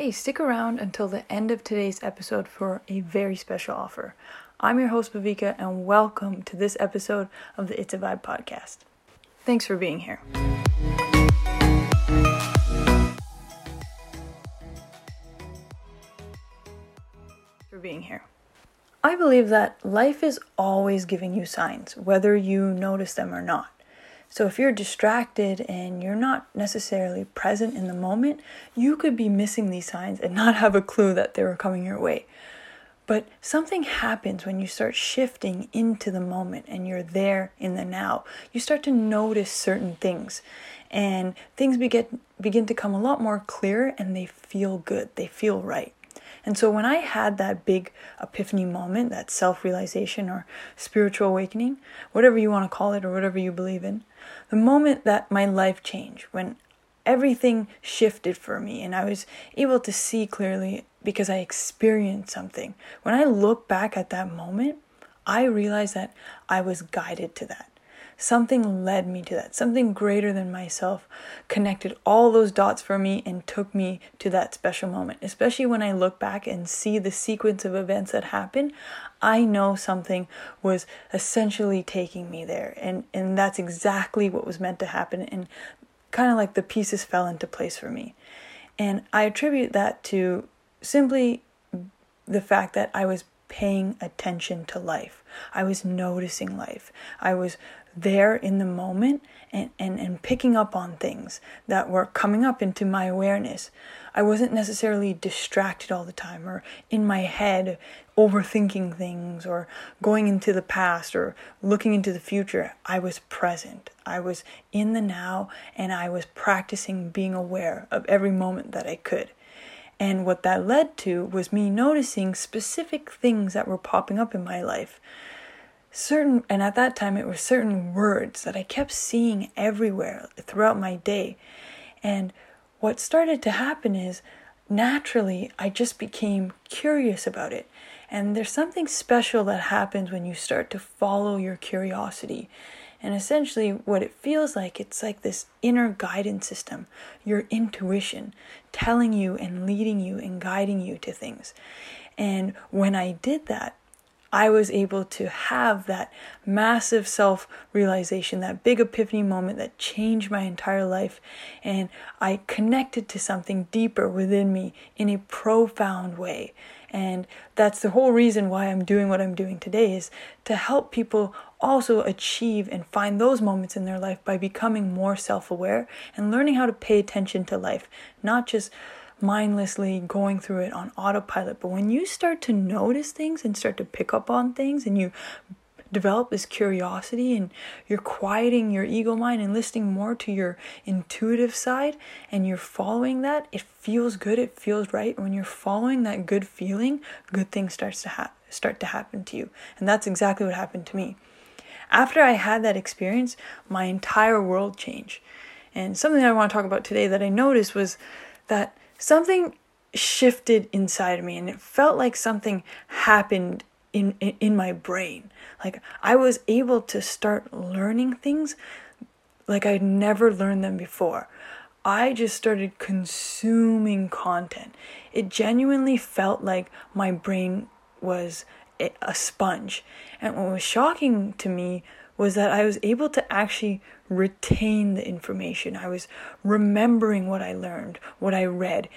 Hey, stick around until the end of today's episode for a very special offer. I'm your host, Bhavika, and welcome to this episode of the It's a Vibe podcast. Thanks for being here. For being here. I believe that life is always giving you signs, whether you notice them or not. So if you're distracted and you're not necessarily present in the moment, you could be missing these signs and not have a clue that they were coming your way. But something happens when you start shifting into the moment and you're there in the now. You start to notice certain things and things begin begin to come a lot more clear and they feel good. They feel right. And so when I had that big epiphany moment, that self realization or spiritual awakening, whatever you want to call it or whatever you believe in, the moment that my life changed, when everything shifted for me and I was able to see clearly because I experienced something, when I look back at that moment, I realized that I was guided to that. Something led me to that. Something greater than myself connected all those dots for me and took me to that special moment. Especially when I look back and see the sequence of events that happened, I know something was essentially taking me there. And, and that's exactly what was meant to happen. And kind of like the pieces fell into place for me. And I attribute that to simply the fact that I was paying attention to life. I was noticing life. I was there in the moment and, and, and picking up on things that were coming up into my awareness. I wasn't necessarily distracted all the time or in my head overthinking things or going into the past or looking into the future. I was present. I was in the now and I was practicing being aware of every moment that I could. And what that led to was me noticing specific things that were popping up in my life certain and at that time it was certain words that I kept seeing everywhere throughout my day. And what started to happen is naturally I just became curious about it. And there's something special that happens when you start to follow your curiosity. And essentially, what it feels like, it's like this inner guidance system, your intuition telling you and leading you and guiding you to things. And when I did that, I was able to have that massive self realization, that big epiphany moment that changed my entire life. And I connected to something deeper within me in a profound way. And that's the whole reason why I'm doing what I'm doing today is to help people also achieve and find those moments in their life by becoming more self aware and learning how to pay attention to life, not just mindlessly going through it on autopilot. But when you start to notice things and start to pick up on things and you develop this curiosity and you're quieting your ego mind and listening more to your intuitive side and you're following that, it feels good, it feels right. When you're following that good feeling, good things starts to ha- start to happen to you. And that's exactly what happened to me. After I had that experience, my entire world changed. And something I want to talk about today that I noticed was that something shifted inside of me and it felt like something happened in, in, in my brain. Like I was able to start learning things like I'd never learned them before. I just started consuming content. It genuinely felt like my brain was a sponge. And what was shocking to me was that I was able to actually retain the information. I was remembering what I learned, what I read,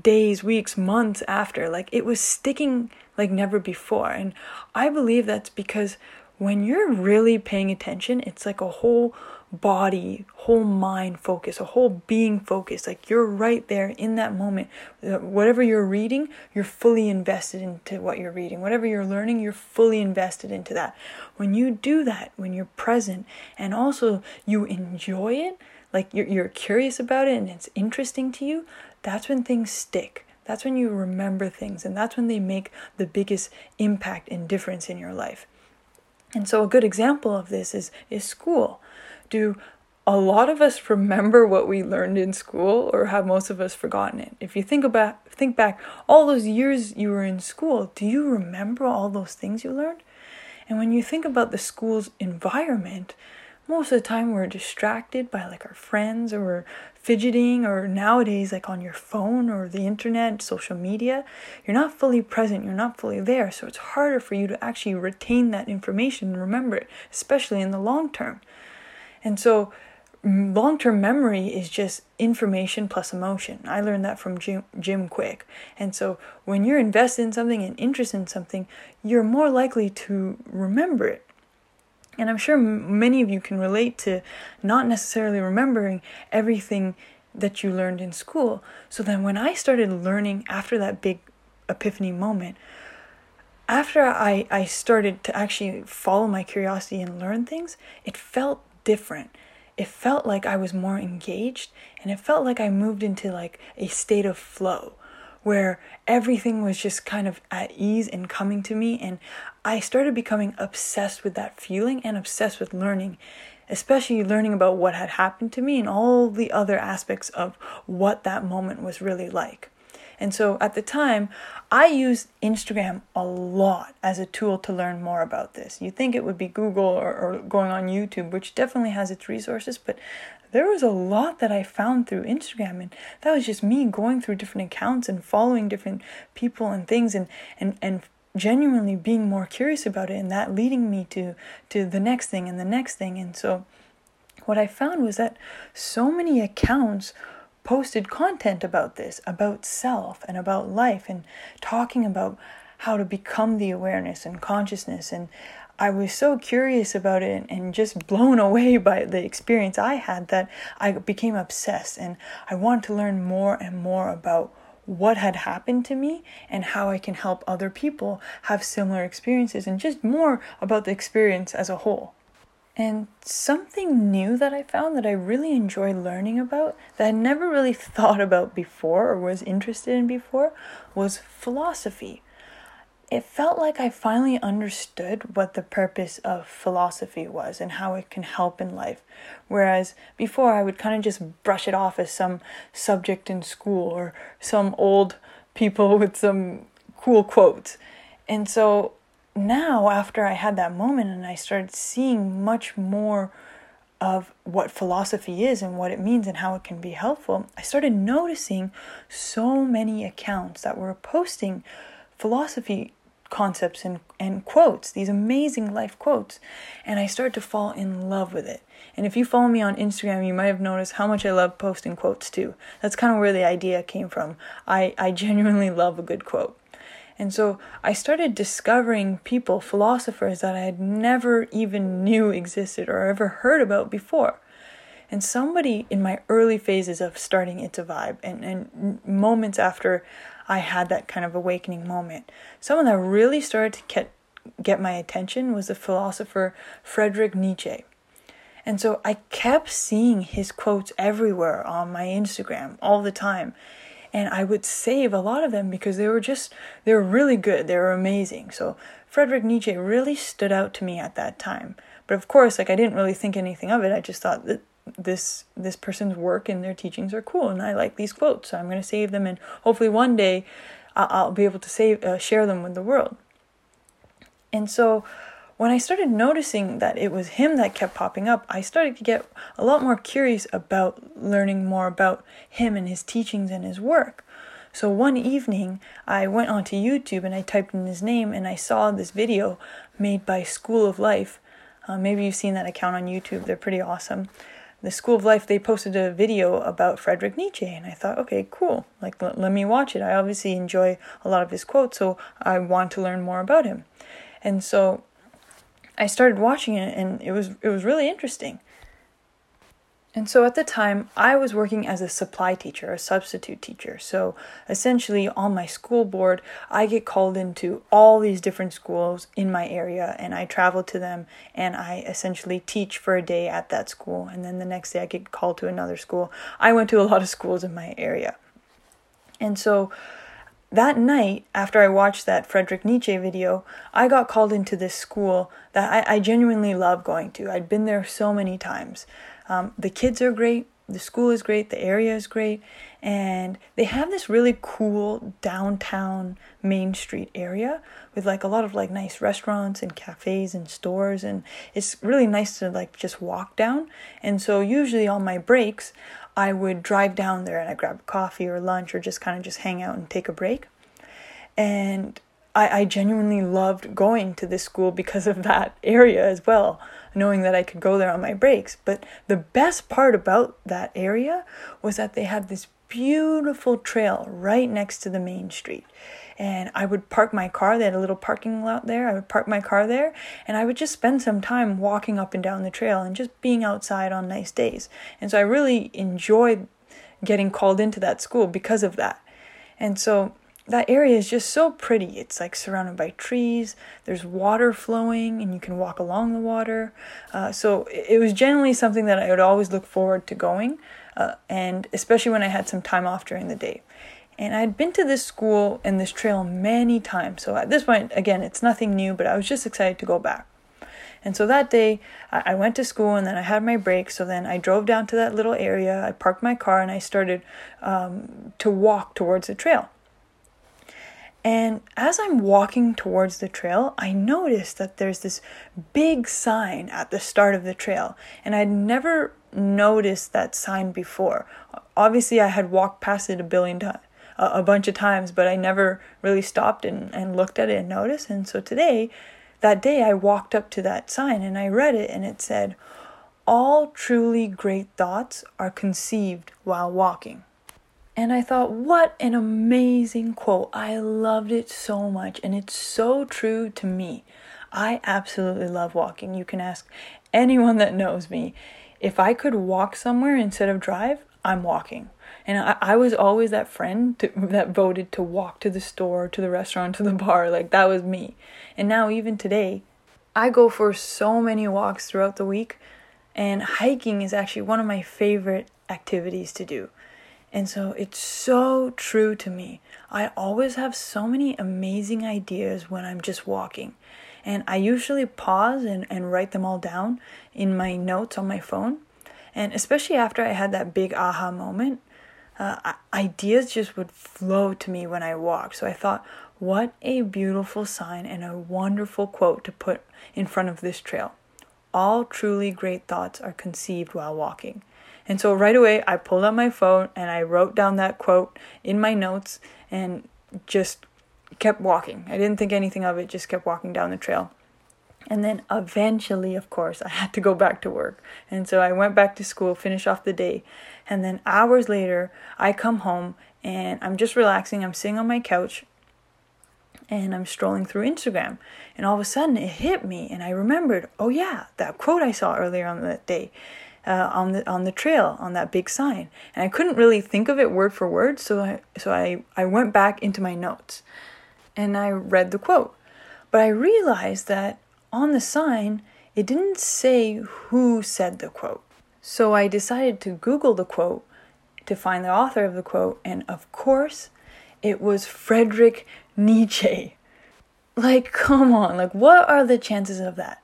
days, weeks, months after. Like it was sticking like never before. And I believe that's because when you're really paying attention, it's like a whole body, whole mind focus, a whole being focus. Like you're right there in that moment. Uh, whatever you're reading, you're fully invested into what you're reading. Whatever you're learning, you're fully invested into that. When you do that, when you're present and also you enjoy it, like you're, you're curious about it and it's interesting to you, that's when things stick. That's when you remember things and that's when they make the biggest impact and difference in your life. And so a good example of this is is school do a lot of us remember what we learned in school or have most of us forgotten it if you think about think back all those years you were in school do you remember all those things you learned and when you think about the school's environment most of the time we're distracted by like our friends or we're fidgeting or nowadays like on your phone or the internet, social media, you're not fully present, you're not fully there. So it's harder for you to actually retain that information and remember it, especially in the long term. And so long term memory is just information plus emotion. I learned that from Jim, Jim Kwik. And so when you're invested in something and interested in something, you're more likely to remember it. And I'm sure many of you can relate to not necessarily remembering everything that you learned in school. So then when I started learning after that big epiphany moment, after I, I started to actually follow my curiosity and learn things, it felt different it felt like I was more engaged and it felt like I moved into like a state of flow where everything was just kind of at ease and coming to me and I started becoming obsessed with that feeling and obsessed with learning especially learning about what had happened to me and all the other aspects of what that moment was really like. And so at the time, I used Instagram a lot as a tool to learn more about this. You think it would be Google or, or going on YouTube, which definitely has its resources, but there was a lot that I found through Instagram, and that was just me going through different accounts and following different people and things, and and and genuinely being more curious about it, and that leading me to to the next thing and the next thing. And so, what I found was that so many accounts posted content about this, about self and about life, and talking about how to become the awareness and consciousness. And I was so curious about it and just blown away by the experience I had that I became obsessed and I wanted to learn more and more about what had happened to me and how I can help other people have similar experiences and just more about the experience as a whole. And something new that I found that I really enjoy learning about that I never really thought about before or was interested in before was philosophy. It felt like I finally understood what the purpose of philosophy was and how it can help in life. Whereas before I would kind of just brush it off as some subject in school or some old people with some cool quotes. And so now, after I had that moment and I started seeing much more of what philosophy is and what it means and how it can be helpful, I started noticing so many accounts that were posting philosophy concepts and, and quotes, these amazing life quotes. And I started to fall in love with it. And if you follow me on Instagram, you might have noticed how much I love posting quotes too. That's kind of where the idea came from. I, I genuinely love a good quote. And so I started discovering people, philosophers that I had never even knew existed or ever heard about before. And somebody in my early phases of starting It's a Vibe and, and moments after I had that kind of awakening moment, someone that really started to get, get my attention was the philosopher Friedrich Nietzsche. And so I kept seeing his quotes everywhere on my Instagram all the time and I would save a lot of them because they were just they were really good. They were amazing. So Frederick Nietzsche really stood out to me at that time. But of course, like I didn't really think anything of it. I just thought that this this person's work and their teachings are cool, and I like these quotes. So I'm going to save them, and hopefully one day I'll, be able to save uh, share them with the world. And so when I started noticing that it was him that kept popping up, I started to get a lot more curious about learning more about him and his teachings and his work. So one evening, I went onto YouTube and I typed in his name and I saw this video made by School of Life. Uh, maybe you've seen that account on YouTube, they're pretty awesome. The School of Life, they posted a video about Friedrich Nietzsche, and I thought, okay, cool, like l- let me watch it. I obviously enjoy a lot of his quotes, so I want to learn more about him. And so I started watching it and it was it was really interesting. And so at the time, I was working as a supply teacher, a substitute teacher. So essentially, on my school board, I get called into all these different schools in my area and I travel to them and I essentially teach for a day at that school. And then the next day, I get called to another school. I went to a lot of schools in my area. And so that night, after I watched that Friedrich Nietzsche video, I got called into this school that I, I genuinely love going to. I'd been there so many times. Um, the kids are great, the school is great, the area is great, and they have this really cool downtown Main Street area with like a lot of like nice restaurants and cafes and stores and it's really nice to like just walk down. And so usually on my breaks, I would drive down there and I grab coffee or lunch or just kind of just hang out and take a break. And I, I genuinely loved going to this school because of that area as well, knowing that I could go there on my breaks. But the best part about that area was that they had this beautiful trail right next to the main street. And I would park my car. They had a little parking lot there. I would park my car there and I would just spend some time walking up and down the trail and just being outside on nice days. And so I really enjoyed getting called into that school because of that. And so that area is just so pretty. It's like surrounded by trees, there's water flowing, and you can walk along the water. Uh, so it was generally something that I would always look forward to going, uh, and especially when I had some time off during the day. And I'd been to this school and this trail many times. So at this point, again, it's nothing new, but I was just excited to go back. And so that day, I went to school and then I had my break. So then I drove down to that little area, I parked my car, and I started um, to walk towards the trail. And as I'm walking towards the trail, I noticed that there's this big sign at the start of the trail. And I'd never noticed that sign before. Obviously, I had walked past it a billion times. A bunch of times, but I never really stopped and, and looked at it and noticed. And so today, that day, I walked up to that sign and I read it, and it said, All truly great thoughts are conceived while walking. And I thought, what an amazing quote. I loved it so much, and it's so true to me. I absolutely love walking. You can ask anyone that knows me. If I could walk somewhere instead of drive, I'm walking. And I, I was always that friend to, that voted to walk to the store, to the restaurant, to the bar. Like, that was me. And now, even today, I go for so many walks throughout the week, and hiking is actually one of my favorite activities to do. And so it's so true to me. I always have so many amazing ideas when I'm just walking. And I usually pause and, and write them all down in my notes on my phone. And especially after I had that big aha moment, uh, ideas just would flow to me when I walked. So I thought, what a beautiful sign and a wonderful quote to put in front of this trail. All truly great thoughts are conceived while walking. And so right away, I pulled out my phone and I wrote down that quote in my notes and just kept walking. I didn't think anything of it, just kept walking down the trail. And then eventually, of course, I had to go back to work. And so I went back to school, finish off the day. And then hours later, I come home and I'm just relaxing. I'm sitting on my couch and I'm strolling through Instagram. And all of a sudden, it hit me. And I remembered, oh, yeah, that quote I saw earlier on that day uh, on the on the trail on that big sign, and I couldn't really think of it word for word. So I so I I went back into my notes, and I read the quote, but I realized that on the sign it didn't say who said the quote. So I decided to Google the quote to find the author of the quote, and of course, it was Friedrich Nietzsche. Like, come on, like, what are the chances of that?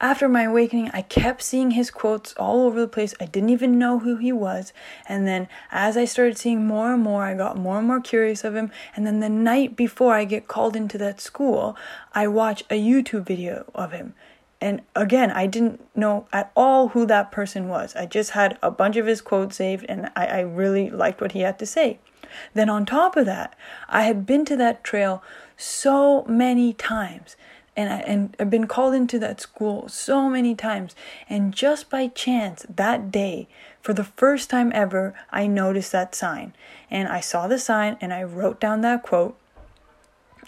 After my awakening, I kept seeing his quotes all over the place. I didn't even know who he was. And then as I started seeing more and more, I got more and more curious of him. And then the night before I get called into that school, I watch a YouTube video of him. And again, I didn't know at all who that person was. I just had a bunch of his quotes saved and I, I really liked what he had to say. Then, on top of that, I had been to that trail so many times and I and I've been called into that school so many times and just by chance that day for the first time ever I noticed that sign and I saw the sign and I wrote down that quote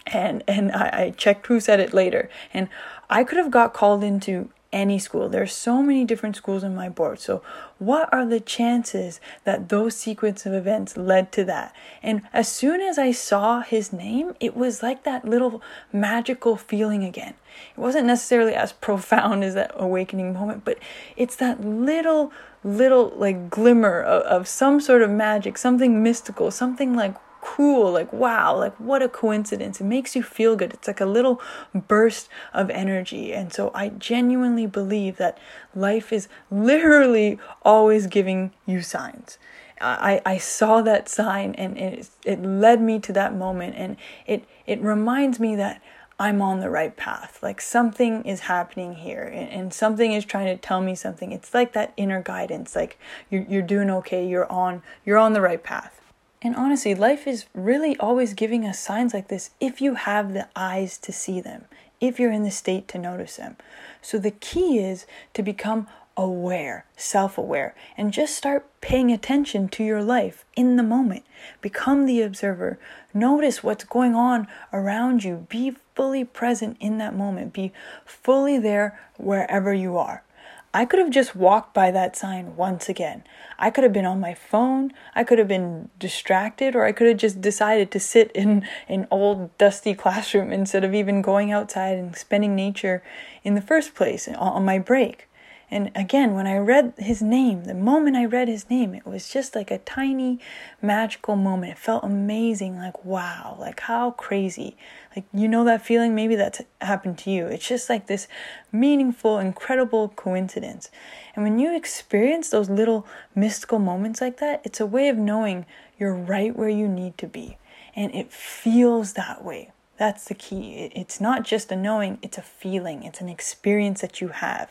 and and I, I checked who said it later and I could have got called into any school. There's so many different schools in my board. So, what are the chances that those sequence of events led to that? And as soon as I saw his name, it was like that little magical feeling again. It wasn't necessarily as profound as that awakening moment, but it's that little, little like glimmer of, of some sort of magic, something mystical, something like cool, like wow, like what a coincidence. It makes you feel good. It's like a little burst of energy. And so I genuinely believe that life is literally always giving you signs. I, I saw that sign and it, it led me to that moment and it, it reminds me that I'm on the right path. Like something is happening here and, and, something is trying to tell me something. It's like that inner guidance, like you're, you're doing okay, you're on, you're on the right path. And honestly, life is really always giving us signs like this if you have the eyes to see them, if you're in the state to notice them. So the key is to become aware, self aware, and just start paying attention to your life in the moment. Become the observer. Notice what's going on around you. Be fully present in that moment. Be fully there wherever you are. I could have just walked by that sign once again. I could have been on my phone, I could have been distracted, or I could have just decided to sit in an old dusty classroom instead of even going outside and spending nature in the first place on my break. And again, when I read his name, the moment I read his name, it was just like a tiny magical moment. It felt amazing, like wow, like how crazy. Like you know that feeling, maybe that's happened to you. It's just like this meaningful, incredible coincidence. And when you experience those little mystical moments like that, it's a way of knowing you're right where you need to be. And it feels that way. That's the key. It's not just a knowing, it's a feeling, it's an experience that you have.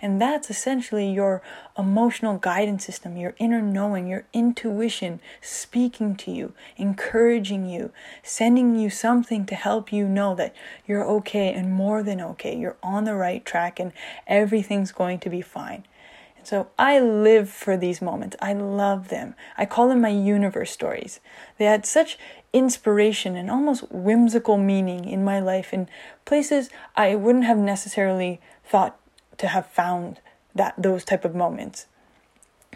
And that's essentially your emotional guidance system, your inner knowing, your intuition speaking to you, encouraging you, sending you something to help you know that you're okay and more than okay. You're on the right track and everything's going to be fine. And so I live for these moments. I love them. I call them my universe stories. They had such inspiration and almost whimsical meaning in my life in places I wouldn't have necessarily thought to have found that those type of moments.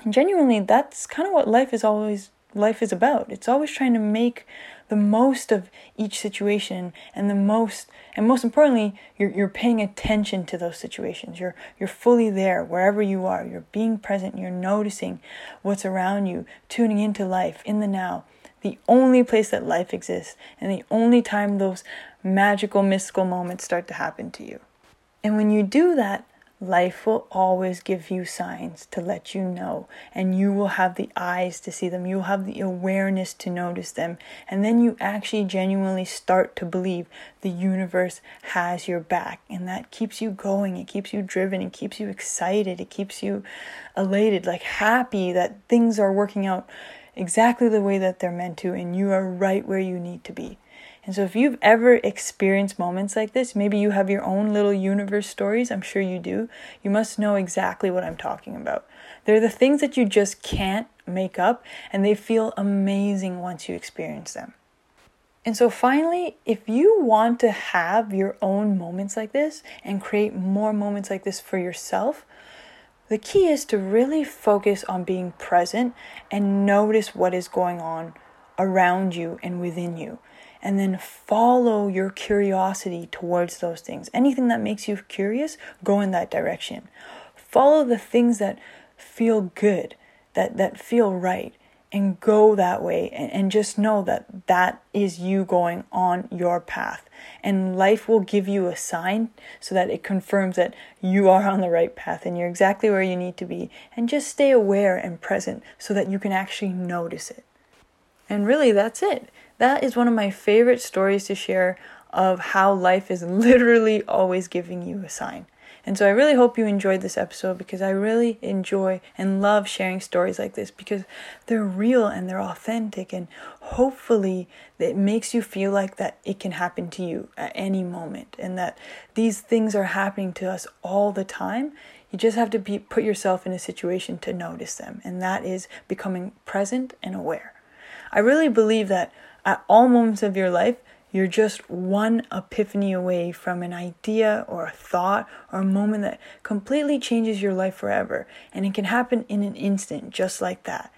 And genuinely, that's kind of what life is always life is about. It's always trying to make the most of each situation and the most and most importantly, you're you're paying attention to those situations. You're you're fully there wherever you are. You're being present, you're noticing what's around you, tuning into life in the now. The only place that life exists and the only time those magical mystical moments start to happen to you. And when you do that, Life will always give you signs to let you know, and you will have the eyes to see them. You'll have the awareness to notice them, and then you actually genuinely start to believe the universe has your back, and that keeps you going. It keeps you driven. It keeps you excited. It keeps you elated, like happy that things are working out exactly the way that they're meant to, and you are right where you need to be. And so, if you've ever experienced moments like this, maybe you have your own little universe stories, I'm sure you do, you must know exactly what I'm talking about. They're the things that you just can't make up, and they feel amazing once you experience them. And so, finally, if you want to have your own moments like this and create more moments like this for yourself, the key is to really focus on being present and notice what is going on around you and within you and then follow your curiosity towards those things. Anything that makes you curious, go in that direction. Follow the things that feel good, that, that feel right, and go that way. And, and just know that that is you going on your path. And life will give you a sign so that it confirms that you are on the right path and you're exactly where you need to be. And just stay aware and present so that you can actually notice it. And really, that's it that is one of my favorite stories to share of how life is literally always giving you a sign. And so I really hope you enjoyed this episode because I really enjoy and love sharing stories like this because they're real and they're authentic and hopefully it makes you feel like that it can happen to you at any moment and that these things are happening to us all the time. You just have to be put yourself in a situation to notice them and that is becoming present and aware. I really believe that at all moments of your life, you're just one epiphany away from an idea or a thought or a moment that completely changes your life forever. And it can happen in an instant, just like that.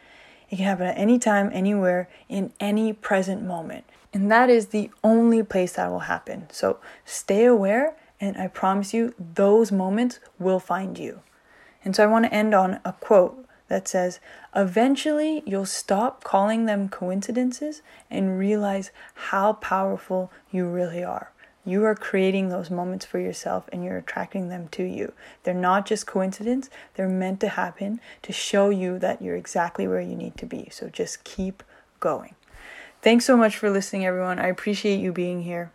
It can happen at any time, anywhere, in any present moment. And that is the only place that will happen. So stay aware, and I promise you, those moments will find you. And so I want to end on a quote that says, Eventually, you'll stop calling them coincidences and realize how powerful you really are. You are creating those moments for yourself and you're attracting them to you. They're not just coincidence, they're meant to happen to show you that you're exactly where you need to be. So just keep going. Thanks so much for listening, everyone. I appreciate you being here.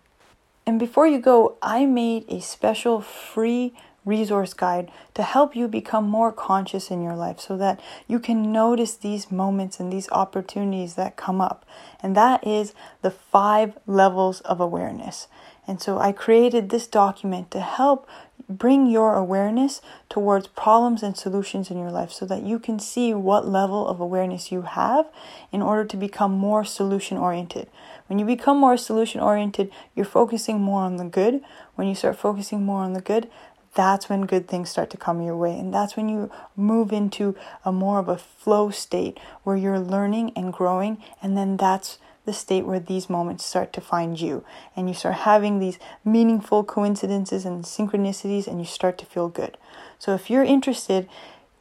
And before you go, I made a special free resource guide to help you become more conscious in your life so that you can notice these moments and these opportunities that come up. And that is the five levels of awareness. And so I created this document to help bring your awareness towards problems and solutions in your life so that you can see what level of awareness you have in order to become more solution oriented. When you become more solution oriented, you're focusing more on the good. When you start focusing more on the good, that's when good things start to come your way. And that's when you move into a more of a flow state where you're learning and growing. And then that's the state where these moments start to find you and you start having these meaningful coincidences and synchronicities and you start to feel good. So if you're interested,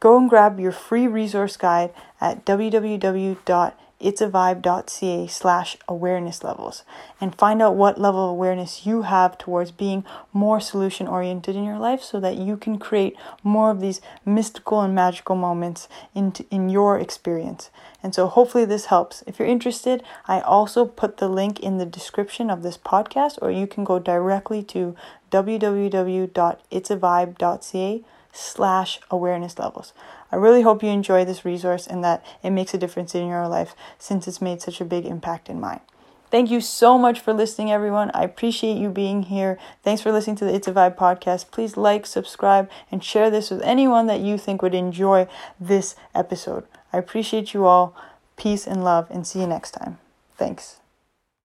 go and grab your free resource guide at www itsavibe.ca slash awareness levels and find out what level of awareness you have towards being more solution oriented in your life so that you can create more of these mystical and magical moments in, in your experience. And so hopefully this helps. If you're interested, I also put the link in the description of this podcast or you can go directly to www.itsavibe.ca slash awareness levels. I really hope you enjoy this resource and that it makes a difference in your life since it's made such a big impact in mine. Thank you so much for listening, everyone. I appreciate you being here. Thanks for listening to the It's a Vibe podcast. Please like, subscribe, and share this with anyone that you think would enjoy this episode. I appreciate you all. Peace and love, and see you next time. Thanks.